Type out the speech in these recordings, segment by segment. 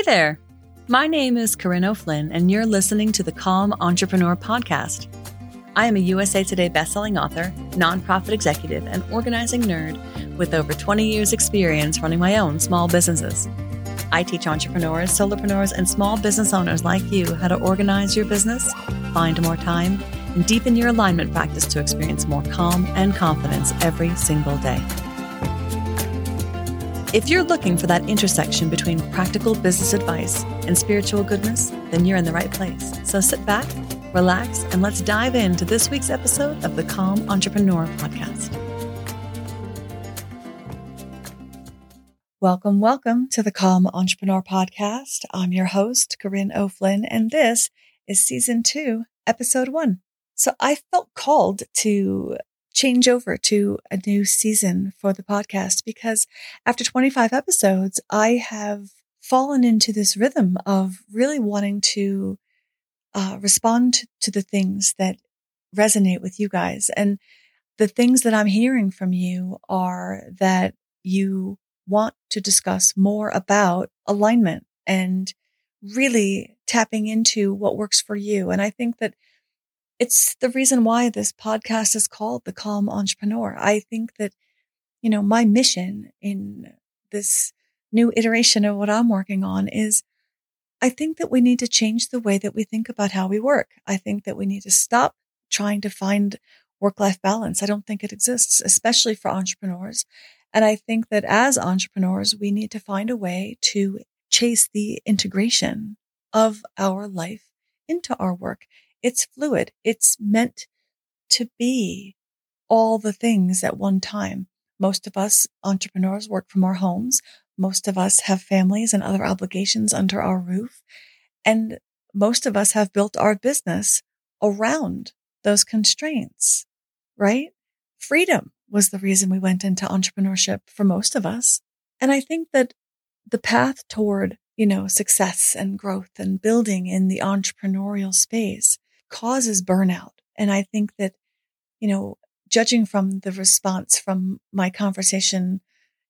Hey there. My name is Corinne O'Flynn, and you're listening to the Calm Entrepreneur Podcast. I am a USA Today bestselling author, nonprofit executive, and organizing nerd with over 20 years' experience running my own small businesses. I teach entrepreneurs, solopreneurs, and small business owners like you how to organize your business, find more time, and deepen your alignment practice to experience more calm and confidence every single day. If you're looking for that intersection between practical business advice and spiritual goodness, then you're in the right place. So sit back, relax, and let's dive into this week's episode of the Calm Entrepreneur Podcast. Welcome, welcome to the Calm Entrepreneur Podcast. I'm your host, Corinne O'Flynn, and this is season two, episode one. So I felt called to change over to a new season for the podcast because after 25 episodes, I have fallen into this rhythm of really wanting to uh, respond to the things that resonate with you guys. And the things that I'm hearing from you are that you want to discuss more about alignment and really tapping into what works for you. And I think that it's the reason why this podcast is called The Calm Entrepreneur. I think that, you know, my mission in this new iteration of what I'm working on is I think that we need to change the way that we think about how we work. I think that we need to stop trying to find work life balance. I don't think it exists, especially for entrepreneurs. And I think that as entrepreneurs, we need to find a way to chase the integration of our life into our work. It's fluid. It's meant to be all the things at one time. Most of us entrepreneurs work from our homes. Most of us have families and other obligations under our roof. And most of us have built our business around those constraints, right? Freedom was the reason we went into entrepreneurship for most of us. And I think that the path toward, you know, success and growth and building in the entrepreneurial space causes burnout. And I think that, you know, judging from the response from my conversation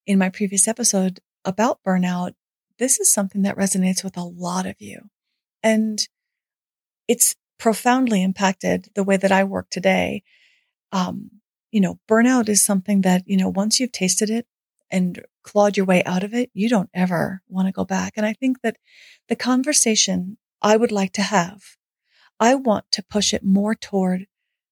in my previous episode about burnout, this is something that resonates with a lot of you. And it's profoundly impacted the way that I work today. Um, you know, burnout is something that, you know, once you've tasted it and clawed your way out of it, you don't ever want to go back. And I think that the conversation I would like to have I want to push it more toward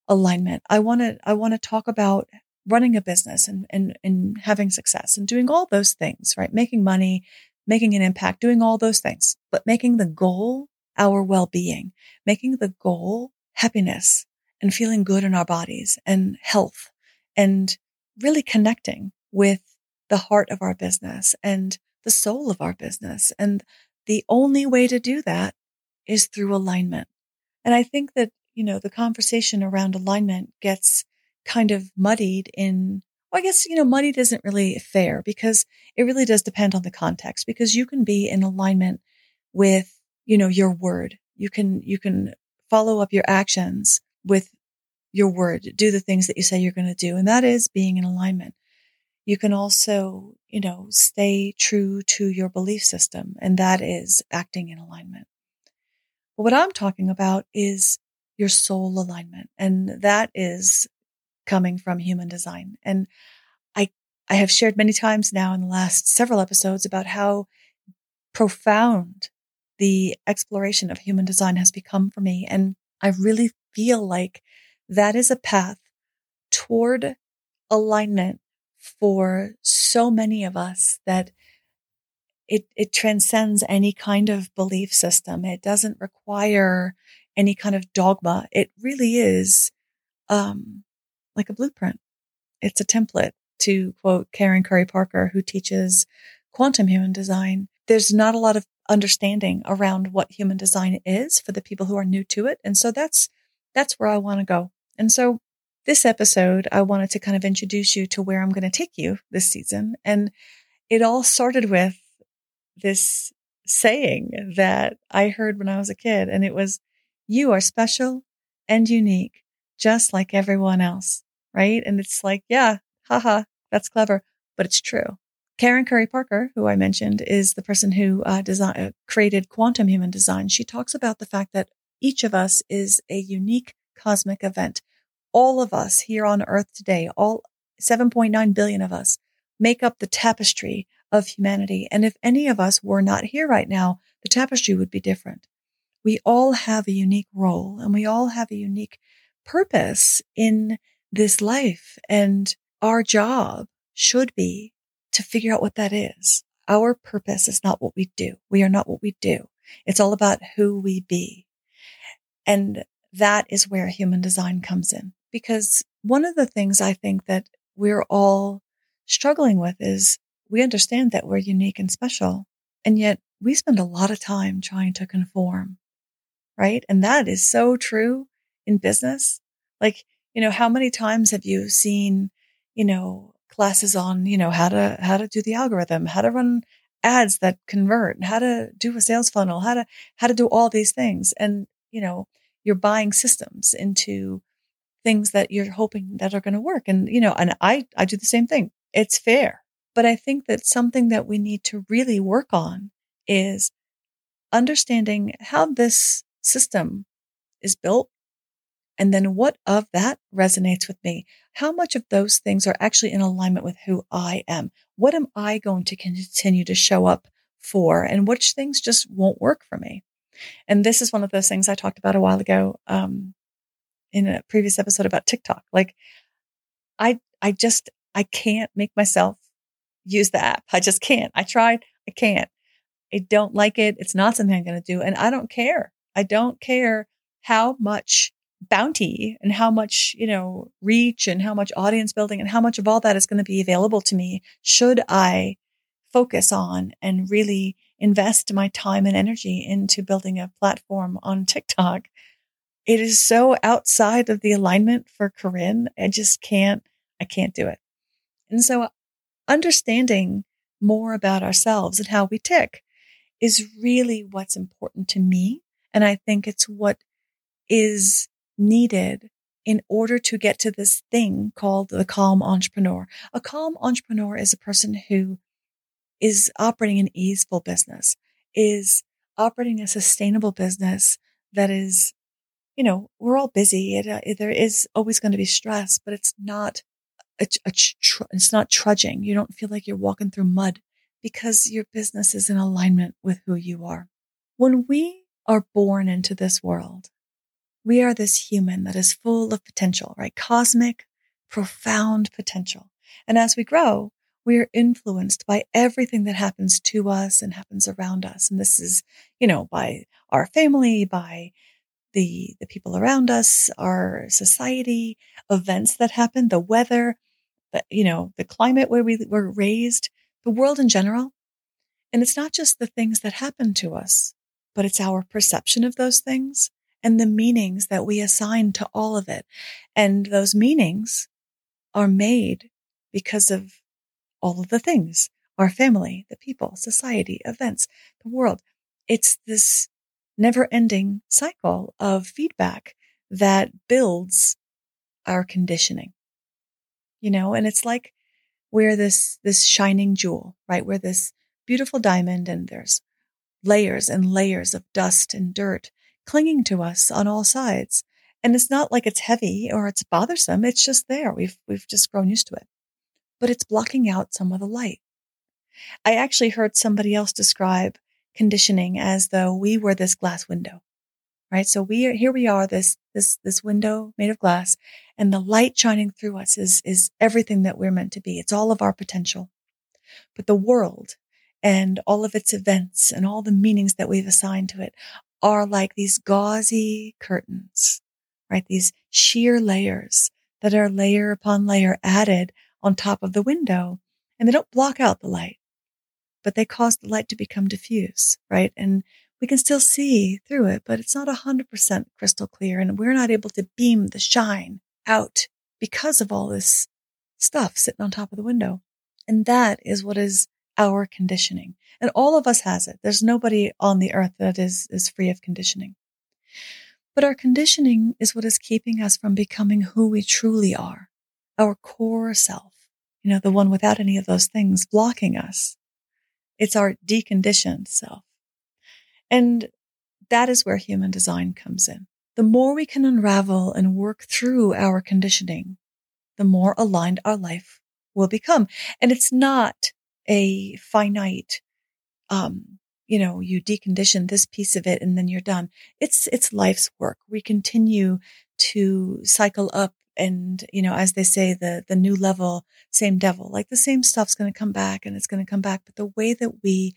alignment. I want to, I want to talk about running a business and, and, and having success and doing all those things, right? Making money, making an impact, doing all those things, but making the goal our well-being, making the goal happiness and feeling good in our bodies and health and really connecting with the heart of our business and the soul of our business. And the only way to do that is through alignment. And I think that, you know, the conversation around alignment gets kind of muddied in, well, I guess, you know, muddied isn't really fair because it really does depend on the context because you can be in alignment with, you know, your word. You can, you can follow up your actions with your word, do the things that you say you're going to do. And that is being in alignment. You can also, you know, stay true to your belief system. And that is acting in alignment. But what I'm talking about is your soul alignment. And that is coming from human design. And I, I have shared many times now in the last several episodes about how profound the exploration of human design has become for me. And I really feel like that is a path toward alignment for so many of us that it, it transcends any kind of belief system. It doesn't require any kind of dogma. It really is, um, like a blueprint. It's a template to quote Karen Curry Parker, who teaches quantum human design. There's not a lot of understanding around what human design is for the people who are new to it. And so that's, that's where I want to go. And so this episode, I wanted to kind of introduce you to where I'm going to take you this season. And it all started with this saying that I heard when I was a kid, and it was, You are special and unique, just like everyone else. Right. And it's like, yeah, haha, that's clever, but it's true. Karen Curry Parker, who I mentioned, is the person who uh, design, uh, created quantum human design. She talks about the fact that each of us is a unique cosmic event. All of us here on earth today, all 7.9 billion of us make up the tapestry of humanity. And if any of us were not here right now, the tapestry would be different. We all have a unique role and we all have a unique purpose in this life. And our job should be to figure out what that is. Our purpose is not what we do. We are not what we do. It's all about who we be. And that is where human design comes in. Because one of the things I think that we're all struggling with is we understand that we're unique and special. And yet we spend a lot of time trying to conform. Right. And that is so true in business. Like, you know, how many times have you seen, you know, classes on, you know, how to, how to do the algorithm, how to run ads that convert, how to do a sales funnel, how to, how to do all these things. And, you know, you're buying systems into things that you're hoping that are going to work. And, you know, and I, I do the same thing. It's fair. But I think that something that we need to really work on is understanding how this system is built and then what of that resonates with me? How much of those things are actually in alignment with who I am? What am I going to continue to show up for? And which things just won't work for me? And this is one of those things I talked about a while ago, um, in a previous episode about TikTok. Like I, I just, I can't make myself use the app. I just can't. I tried. I can't. I don't like it. It's not something I'm going to do. And I don't care. I don't care how much bounty and how much, you know, reach and how much audience building and how much of all that is going to be available to me should I focus on and really invest my time and energy into building a platform on TikTok. It is so outside of the alignment for Corinne. I just can't, I can't do it. And so understanding more about ourselves and how we tick is really what's important to me. And I think it's what is needed in order to get to this thing called the calm entrepreneur. A calm entrepreneur is a person who is operating an easeful business, is operating a sustainable business that is, you know, we're all busy. It, uh, there is always going to be stress, but it's not, a, a tr- it's not trudging. You don't feel like you're walking through mud because your business is in alignment with who you are. When we are born into this world, we are this human that is full of potential, right? Cosmic, profound potential. And as we grow, we are influenced by everything that happens to us and happens around us. And this is, you know, by our family, by the, the people around us, our society, events that happen, the weather, you know, the climate where we were raised, the world in general. And it's not just the things that happen to us, but it's our perception of those things and the meanings that we assign to all of it. And those meanings are made because of all of the things our family, the people, society, events, the world. It's this never ending cycle of feedback that builds our conditioning. You know, and it's like we're this, this shining jewel, right? We're this beautiful diamond and there's layers and layers of dust and dirt clinging to us on all sides. And it's not like it's heavy or it's bothersome. It's just there. We've, we've just grown used to it, but it's blocking out some of the light. I actually heard somebody else describe conditioning as though we were this glass window, right? So we are, here we are, this, this, this window made of glass and the light shining through us is, is everything that we're meant to be. It's all of our potential. But the world and all of its events and all the meanings that we've assigned to it are like these gauzy curtains, right? These sheer layers that are layer upon layer added on top of the window. And they don't block out the light, but they cause the light to become diffuse, right? And we can still see through it, but it's not 100% crystal clear. And we're not able to beam the shine out because of all this stuff sitting on top of the window. And that is what is our conditioning. And all of us has it. There's nobody on the earth that is, is free of conditioning. But our conditioning is what is keeping us from becoming who we truly are, our core self. you know, the one without any of those things blocking us. It's our deconditioned self. And that is where human design comes in. The more we can unravel and work through our conditioning, the more aligned our life will become. And it's not a finite, um, you know, you decondition this piece of it and then you're done. It's, it's life's work. We continue to cycle up and, you know, as they say, the, the new level, same devil, like the same stuff's going to come back and it's going to come back. But the way that we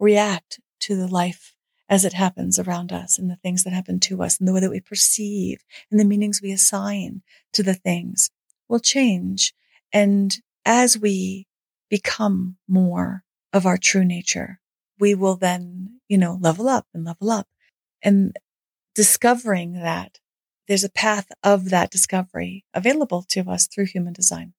react to the life as it happens around us and the things that happen to us and the way that we perceive and the meanings we assign to the things will change. And as we become more of our true nature, we will then, you know, level up and level up and discovering that there's a path of that discovery available to us through human design.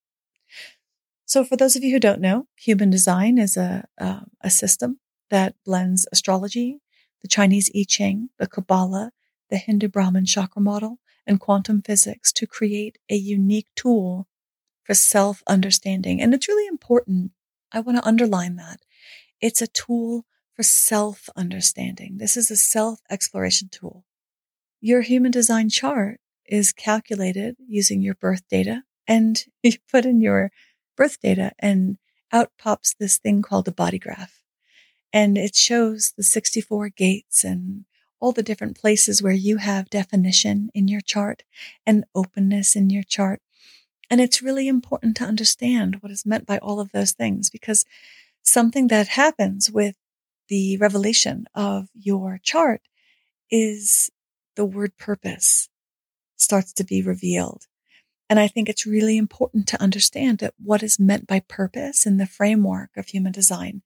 So for those of you who don't know, human design is a, uh, a system that blends astrology, the Chinese I Ching, the Kabbalah, the Hindu Brahmin chakra model, and quantum physics to create a unique tool for self understanding. And it's really important. I want to underline that. It's a tool for self understanding. This is a self exploration tool. Your human design chart is calculated using your birth data and you put in your birth data and out pops this thing called a body graph. And it shows the 64 gates and all the different places where you have definition in your chart and openness in your chart. And it's really important to understand what is meant by all of those things because something that happens with the revelation of your chart is the word purpose starts to be revealed. And I think it's really important to understand that what is meant by purpose in the framework of human design.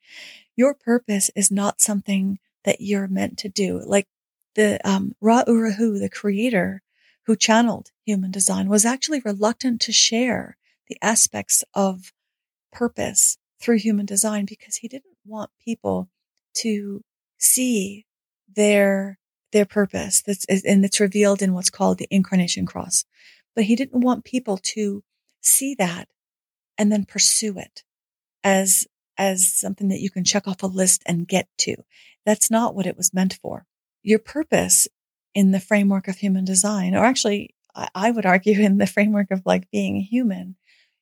Your purpose is not something that you're meant to do. Like the um, Ra Uru Hu, the creator who channeled human design, was actually reluctant to share the aspects of purpose through human design because he didn't want people to see their their purpose that's and it's revealed in what's called the incarnation cross but he didn't want people to see that and then pursue it as as something that you can check off a list and get to. That's not what it was meant for. Your purpose in the framework of human design or actually I would argue in the framework of like being human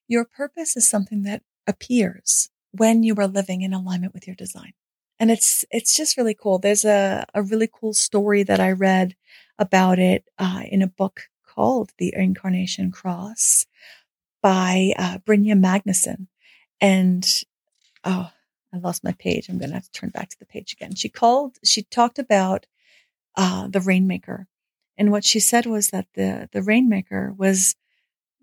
your purpose is something that appears when you are living in alignment with your design. And it's it's just really cool. There's a a really cool story that I read about it uh, in a book called The Incarnation Cross by uh, Brynja Magnuson, and oh, I lost my page. I'm going to have to turn back to the page again. She called. She talked about uh, the rainmaker, and what she said was that the the rainmaker was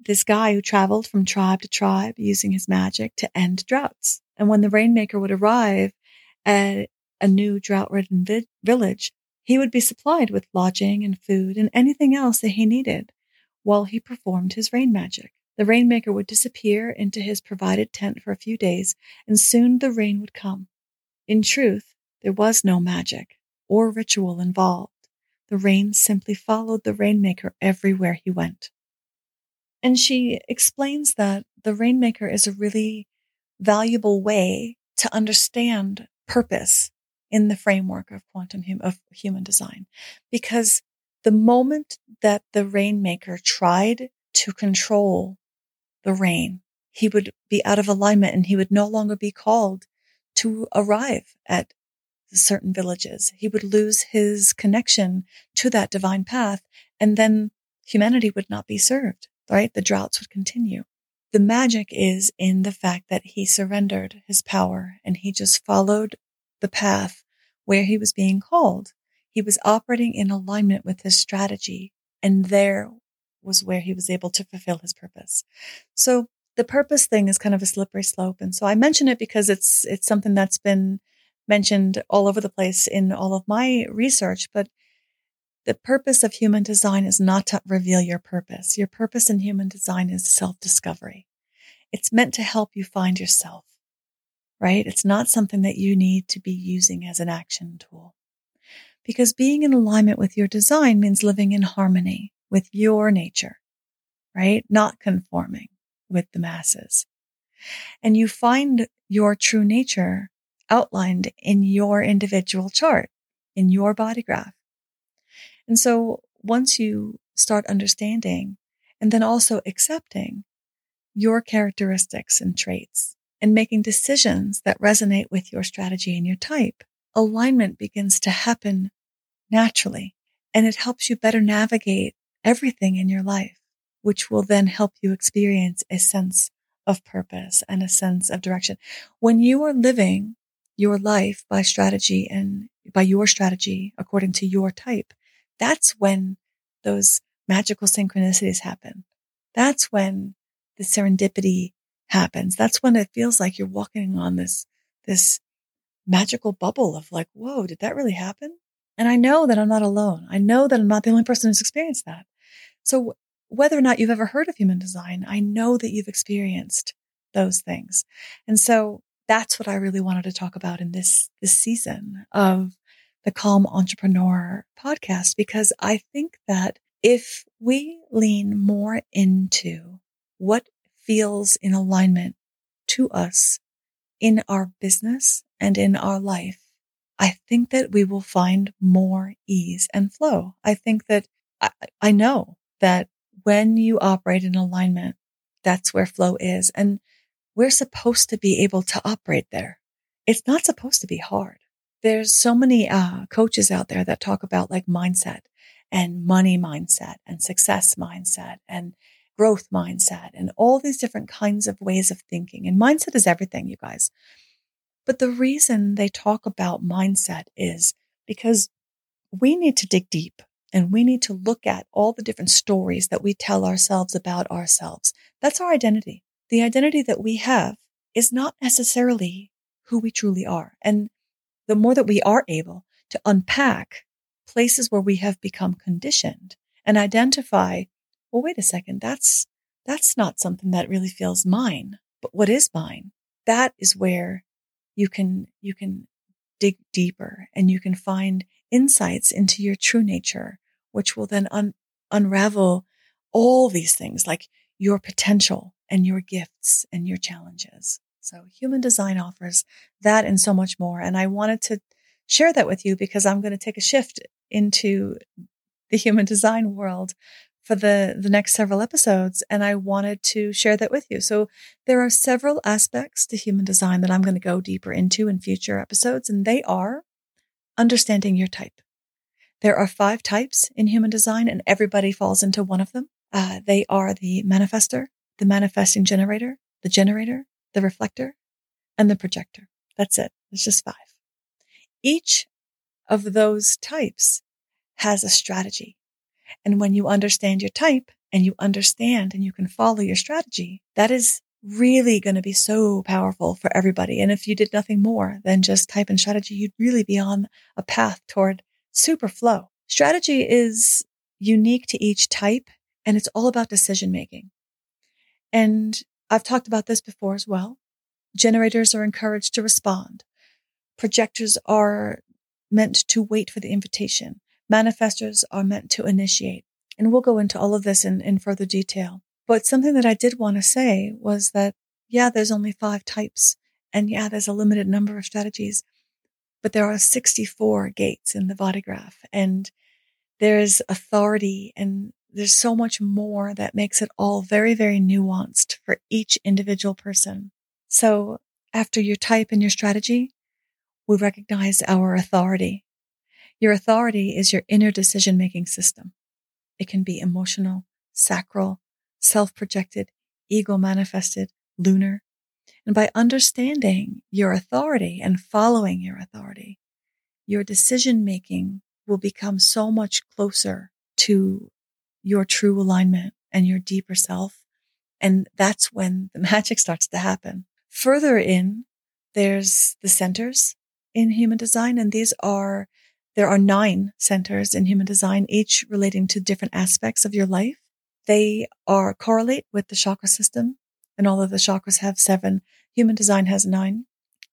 this guy who traveled from tribe to tribe using his magic to end droughts. And when the rainmaker would arrive at a new drought ridden vi- village, he would be supplied with lodging and food and anything else that he needed while he performed his rain magic. The rainmaker would disappear into his provided tent for a few days, and soon the rain would come. In truth, there was no magic or ritual involved. The rain simply followed the rainmaker everywhere he went. And she explains that the rainmaker is a really valuable way to understand purpose in the framework of quantum hum- of human design because the moment that the rainmaker tried to control the rain. He would be out of alignment and he would no longer be called to arrive at certain villages. He would lose his connection to that divine path and then humanity would not be served right? The droughts would continue. The magic is in the fact that he surrendered his power and he just followed the path where he was being called. He was operating in alignment with his strategy, and there was where he was able to fulfill his purpose. So the purpose thing is kind of a slippery slope. And so I mention it because it's it's something that's been mentioned all over the place in all of my research, but the purpose of human design is not to reveal your purpose. Your purpose in human design is self discovery. It's meant to help you find yourself, right? It's not something that you need to be using as an action tool. Because being in alignment with your design means living in harmony with your nature, right? Not conforming with the masses. And you find your true nature outlined in your individual chart, in your body graph. And so once you start understanding and then also accepting your characteristics and traits and making decisions that resonate with your strategy and your type, alignment begins to happen naturally and it helps you better navigate everything in your life, which will then help you experience a sense of purpose and a sense of direction. When you are living your life by strategy and by your strategy according to your type, that's when those magical synchronicities happen. That's when the serendipity happens. That's when it feels like you're walking on this, this magical bubble of like, whoa, did that really happen? And I know that I'm not alone. I know that I'm not the only person who's experienced that. So whether or not you've ever heard of human design, I know that you've experienced those things. And so that's what I really wanted to talk about in this, this season of the Calm Entrepreneur podcast, because I think that if we lean more into what feels in alignment to us in our business and in our life, I think that we will find more ease and flow. I think that I, I know that when you operate in alignment, that's where flow is. And we're supposed to be able to operate there. It's not supposed to be hard. There's so many uh, coaches out there that talk about like mindset and money mindset and success mindset and growth mindset and all these different kinds of ways of thinking. And mindset is everything, you guys. But the reason they talk about mindset is because we need to dig deep and we need to look at all the different stories that we tell ourselves about ourselves. That's our identity. The identity that we have is not necessarily who we truly are. And the more that we are able to unpack places where we have become conditioned and identify, well, wait a second, that's, that's not something that really feels mine. But what is mine? That is where you can, you can dig deeper and you can find insights into your true nature, which will then un- unravel all these things like your potential and your gifts and your challenges. So human design offers that and so much more. And I wanted to share that with you because I'm going to take a shift into the human design world for the, the next several episodes. And I wanted to share that with you. So there are several aspects to human design that I'm going to go deeper into in future episodes. And they are understanding your type. There are five types in human design and everybody falls into one of them. Uh, they are the manifester, the manifesting generator, the generator, the reflector, and the projector. That's it. It's just five. Each of those types has a strategy. And when you understand your type and you understand and you can follow your strategy, that is really going to be so powerful for everybody. And if you did nothing more than just type and strategy, you'd really be on a path toward super flow. Strategy is unique to each type and it's all about decision making. And I've talked about this before as well. Generators are encouraged to respond. Projectors are meant to wait for the invitation. Manifestors are meant to initiate. And we'll go into all of this in, in further detail. But something that I did want to say was that, yeah, there's only five types. And yeah, there's a limited number of strategies, but there are 64 gates in the body graph and there's authority and there's so much more that makes it all very, very nuanced for each individual person. So after your type and your strategy, we recognize our authority. Your authority is your inner decision making system. It can be emotional, sacral, self projected, ego manifested, lunar. And by understanding your authority and following your authority, your decision making will become so much closer to your true alignment and your deeper self. And that's when the magic starts to happen. Further in, there's the centers in human design. And these are, there are nine centers in human design, each relating to different aspects of your life. They are correlate with the chakra system and all of the chakras have seven. Human design has nine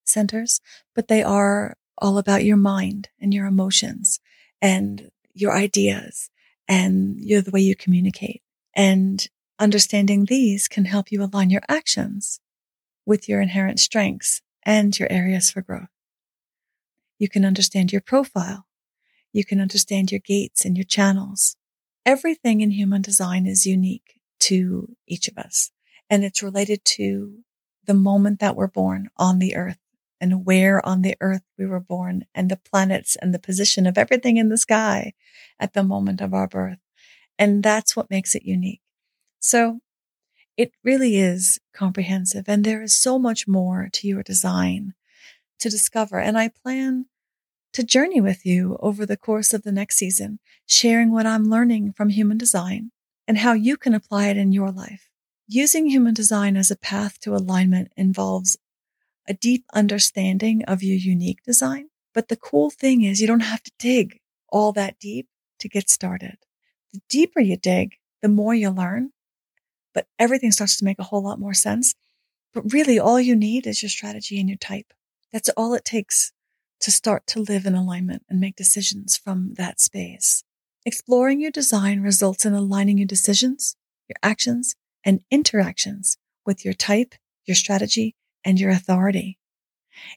centers, but they are all about your mind and your emotions and your ideas and you're the way you communicate. And understanding these can help you align your actions with your inherent strengths and your areas for growth. You can understand your profile. You can understand your gates and your channels. Everything in human design is unique to each of us, and it's related to the moment that we're born on the earth and where on the earth we were born and the planets and the position of everything in the sky at the moment of our birth. And that's what makes it unique. So it really is comprehensive and there is so much more to your design to discover. And I plan to journey with you over the course of the next season, sharing what I'm learning from human design and how you can apply it in your life. Using human design as a path to alignment involves a deep understanding of your unique design. But the cool thing is you don't have to dig all that deep to get started. The deeper you dig, the more you learn, but everything starts to make a whole lot more sense. But really all you need is your strategy and your type. That's all it takes to start to live in alignment and make decisions from that space. Exploring your design results in aligning your decisions, your actions, and interactions with your type, your strategy, and your authority.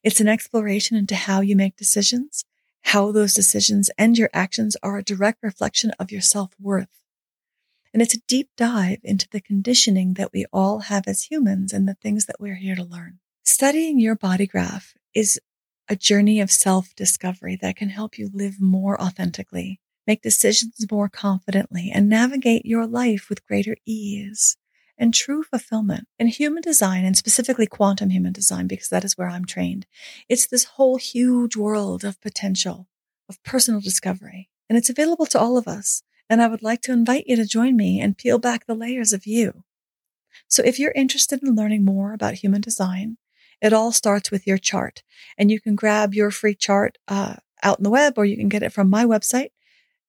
It's an exploration into how you make decisions, how those decisions and your actions are a direct reflection of your self worth. And it's a deep dive into the conditioning that we all have as humans and the things that we're here to learn. Studying your body graph is a journey of self discovery that can help you live more authentically, make decisions more confidently, and navigate your life with greater ease and true fulfillment. In human design, and specifically quantum human design, because that is where I'm trained, it's this whole huge world of potential, of personal discovery. And it's available to all of us. And I would like to invite you to join me and peel back the layers of you. So if you're interested in learning more about human design, it all starts with your chart. And you can grab your free chart uh, out in the web, or you can get it from my website.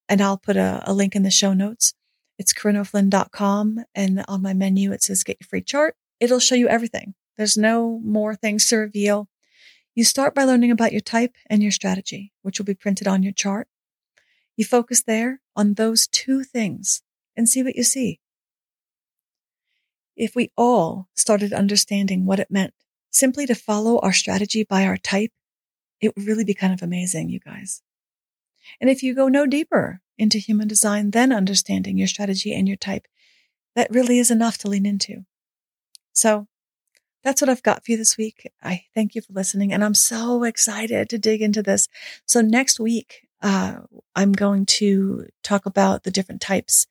And I'll put a, a link in the show notes. It's corinneoflynn.com. And on my menu, it says get your free chart. It'll show you everything. There's no more things to reveal. You start by learning about your type and your strategy, which will be printed on your chart. You focus there on those two things and see what you see. If we all started understanding what it meant simply to follow our strategy by our type, it would really be kind of amazing, you guys. And if you go no deeper into human design, then understanding your strategy and your type, that really is enough to lean into. So that's what I've got for you this week. I thank you for listening and I'm so excited to dig into this. So next week, uh, I'm going to talk about the different types.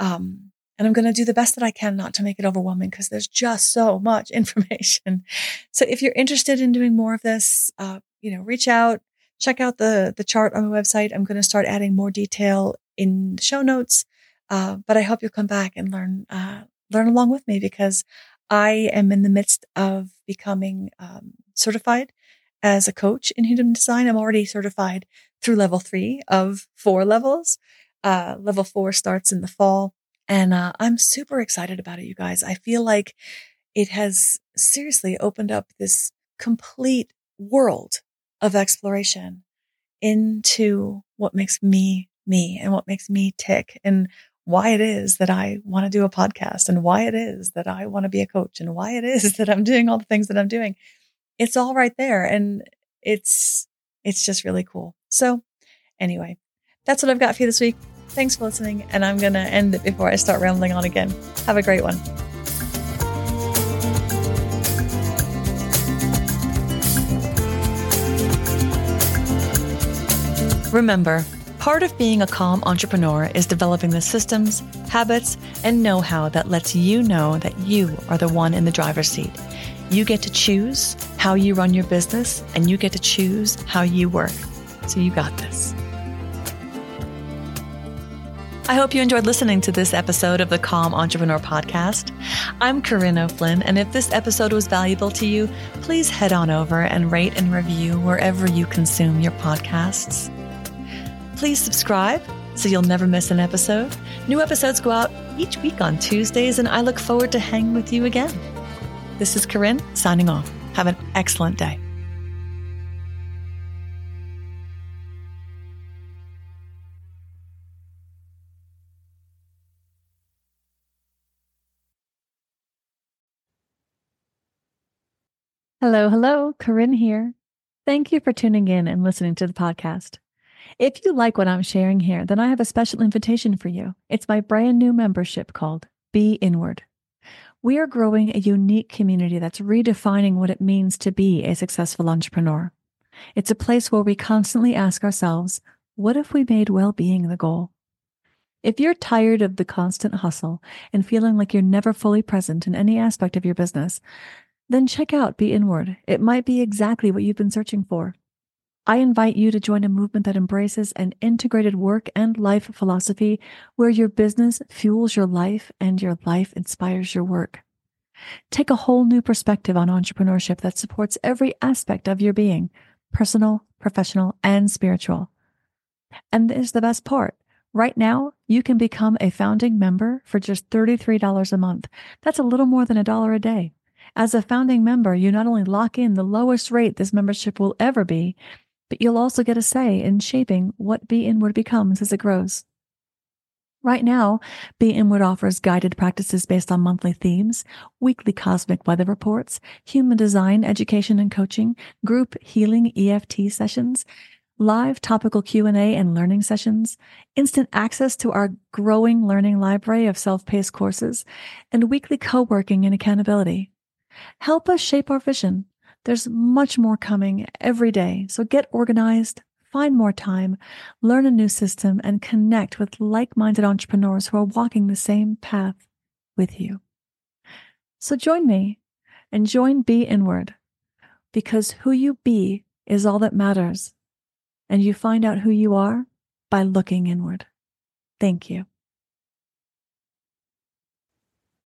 Um, and I'm going to do the best that I can not to make it overwhelming because there's just so much information. So if you're interested in doing more of this, uh, you know, reach out, check out the, the chart on my website. I'm going to start adding more detail in the show notes. Uh, but I hope you'll come back and learn, uh, learn along with me because I am in the midst of becoming um, certified as a coach in human design. I'm already certified through level three of four levels. Uh, level four starts in the fall. And uh, I'm super excited about it, you guys. I feel like it has seriously opened up this complete world of exploration into what makes me me and what makes me tick and why it is that I want to do a podcast and why it is that I want to be a coach and why it is that I'm doing all the things that I'm doing. It's all right there and it's it's just really cool. So anyway, that's what I've got for you this week. Thanks for listening and I'm going to end it before I start rambling on again. Have a great one. Remember, part of being a calm entrepreneur is developing the systems, habits, and know how that lets you know that you are the one in the driver's seat. You get to choose how you run your business, and you get to choose how you work. So you got this. I hope you enjoyed listening to this episode of the Calm Entrepreneur Podcast. I'm Corinne O'Flynn, and if this episode was valuable to you, please head on over and rate and review wherever you consume your podcasts. Please subscribe so you'll never miss an episode. New episodes go out each week on Tuesdays, and I look forward to hanging with you again. This is Corinne signing off. Have an excellent day. Hello, hello, Corinne here. Thank you for tuning in and listening to the podcast. If you like what I'm sharing here, then I have a special invitation for you. It's my brand new membership called Be Inward. We are growing a unique community that's redefining what it means to be a successful entrepreneur. It's a place where we constantly ask ourselves, what if we made well being the goal? If you're tired of the constant hustle and feeling like you're never fully present in any aspect of your business, then check out Be Inward. It might be exactly what you've been searching for. I invite you to join a movement that embraces an integrated work and life philosophy where your business fuels your life and your life inspires your work. Take a whole new perspective on entrepreneurship that supports every aspect of your being personal, professional, and spiritual. And this is the best part. Right now, you can become a founding member for just $33 a month. That's a little more than a dollar a day. As a founding member, you not only lock in the lowest rate this membership will ever be, but you'll also get a say in shaping what Be Inward becomes as it grows. Right now, Be Inward offers guided practices based on monthly themes, weekly cosmic weather reports, human design education and coaching, group healing EFT sessions, live topical Q&A and learning sessions, instant access to our growing learning library of self-paced courses, and weekly co-working and accountability. Help us shape our vision. There's much more coming every day, so get organized, find more time, learn a new system, and connect with like-minded entrepreneurs who are walking the same path with you. So join me and join Be Inward because who you be is all that matters and you find out who you are by looking inward. Thank you.